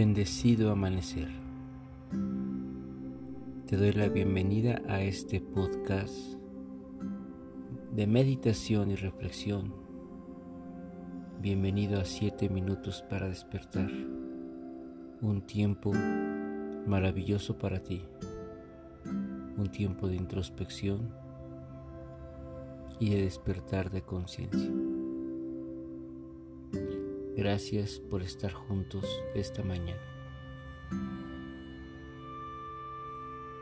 Bendecido amanecer. Te doy la bienvenida a este podcast de meditación y reflexión. Bienvenido a 7 minutos para despertar. Un tiempo maravilloso para ti. Un tiempo de introspección y de despertar de conciencia. Gracias por estar juntos esta mañana.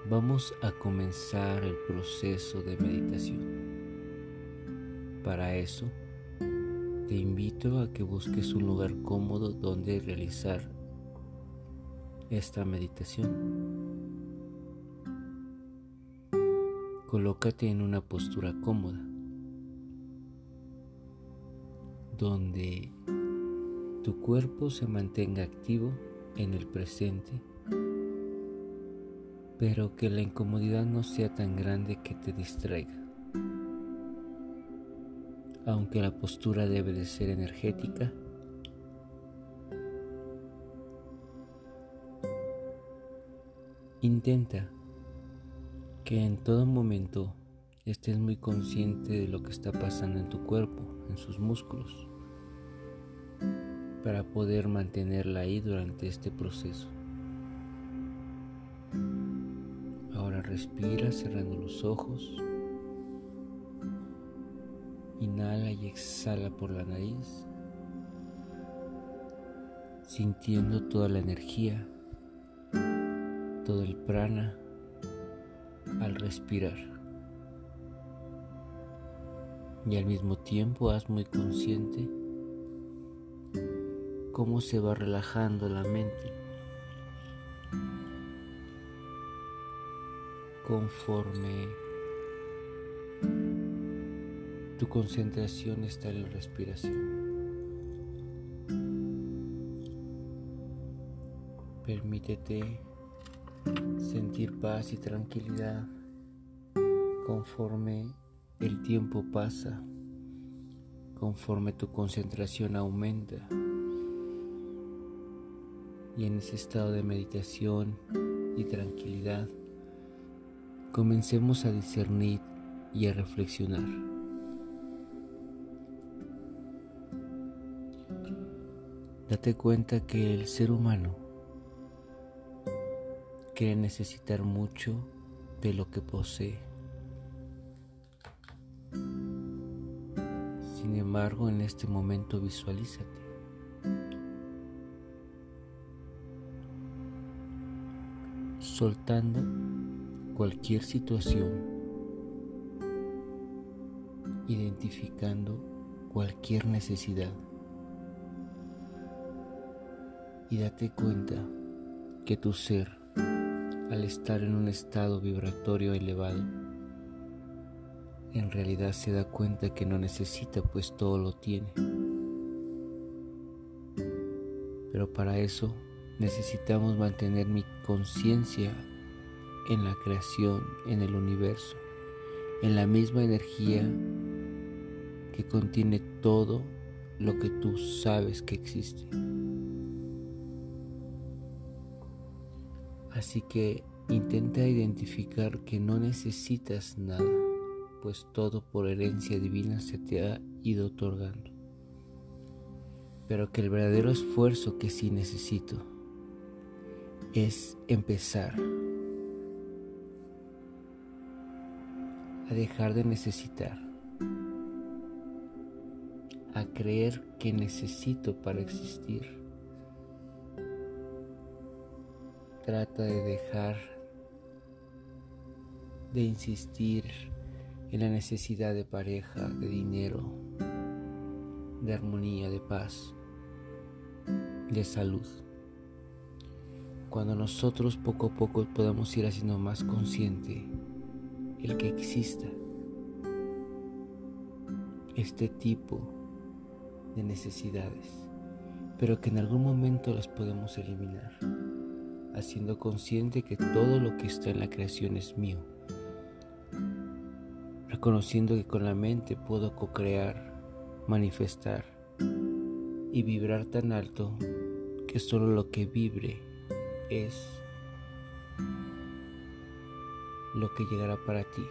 Vamos a comenzar el proceso de meditación. Para eso, te invito a que busques un lugar cómodo donde realizar esta meditación. Colócate en una postura cómoda, donde tu cuerpo se mantenga activo en el presente, pero que la incomodidad no sea tan grande que te distraiga. Aunque la postura debe de ser energética, intenta que en todo momento estés muy consciente de lo que está pasando en tu cuerpo, en sus músculos para poder mantenerla ahí durante este proceso. Ahora respira cerrando los ojos. Inhala y exhala por la nariz, sintiendo toda la energía, todo el prana al respirar. Y al mismo tiempo haz muy consciente cómo se va relajando la mente conforme tu concentración está en la respiración. Permítete sentir paz y tranquilidad conforme el tiempo pasa, conforme tu concentración aumenta y en ese estado de meditación y tranquilidad comencemos a discernir y a reflexionar. Date cuenta que el ser humano cree necesitar mucho de lo que posee. Sin embargo, en este momento visualízate soltando cualquier situación, identificando cualquier necesidad y date cuenta que tu ser, al estar en un estado vibratorio elevado, en realidad se da cuenta que no necesita pues todo lo tiene. Pero para eso necesitamos mantener mi conciencia en la creación, en el universo, en la misma energía que contiene todo lo que tú sabes que existe. Así que intenta identificar que no necesitas nada, pues todo por herencia divina se te ha ido otorgando. Pero que el verdadero esfuerzo que sí necesito es empezar a dejar de necesitar, a creer que necesito para existir. Trata de dejar de insistir en la necesidad de pareja, de dinero, de armonía, de paz, de salud cuando nosotros poco a poco podamos ir haciendo más consciente el que exista este tipo de necesidades, pero que en algún momento las podemos eliminar, haciendo consciente que todo lo que está en la creación es mío, reconociendo que con la mente puedo co-crear, manifestar y vibrar tan alto que solo lo que vibre es lo que llegará para ti.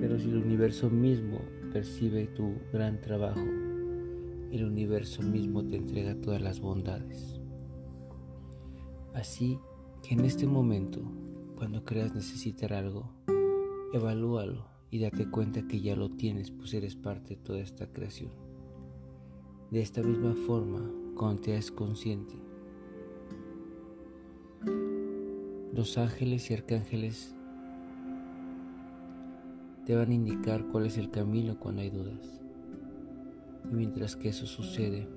Pero si el universo mismo percibe tu gran trabajo, el universo mismo te entrega todas las bondades. Así que en este momento, cuando creas necesitar algo, evalúalo y date cuenta que ya lo tienes, pues eres parte de toda esta creación. De esta misma forma, cuando te es consciente, los ángeles y arcángeles te van a indicar cuál es el camino cuando hay dudas. Y mientras que eso sucede,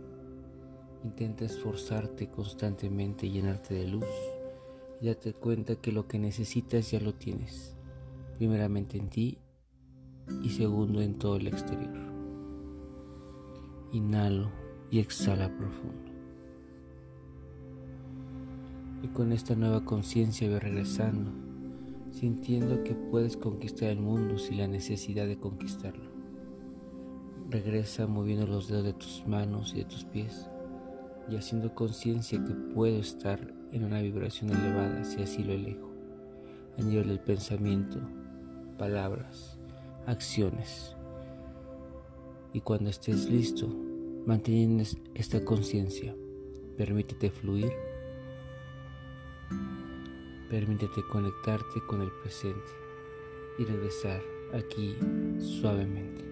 intenta esforzarte constantemente llenarte de luz y date cuenta que lo que necesitas ya lo tienes, primeramente en ti y segundo en todo el exterior. Inhalo y exhala profundo. Con esta nueva conciencia voy regresando, sintiendo que puedes conquistar el mundo sin la necesidad de conquistarlo. Regresa moviendo los dedos de tus manos y de tus pies y haciendo conciencia que puedo estar en una vibración elevada si así lo elijo. Añade el pensamiento, palabras, acciones. Y cuando estés listo, manteniendo esta conciencia, permítete fluir, permítete conectarte con el presente y regresar aquí suavemente.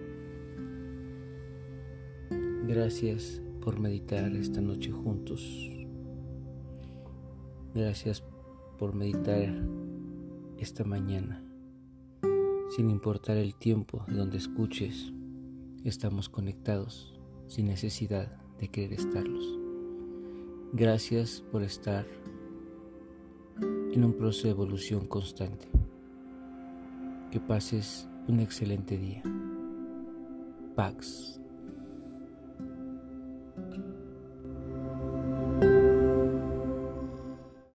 Gracias por meditar esta noche juntos. Gracias por meditar esta mañana. Sin importar el tiempo de donde escuches, estamos conectados sin necesidad de querer estarlos. Gracias por estar en un proceso de evolución constante. Que pases un excelente día. Pax.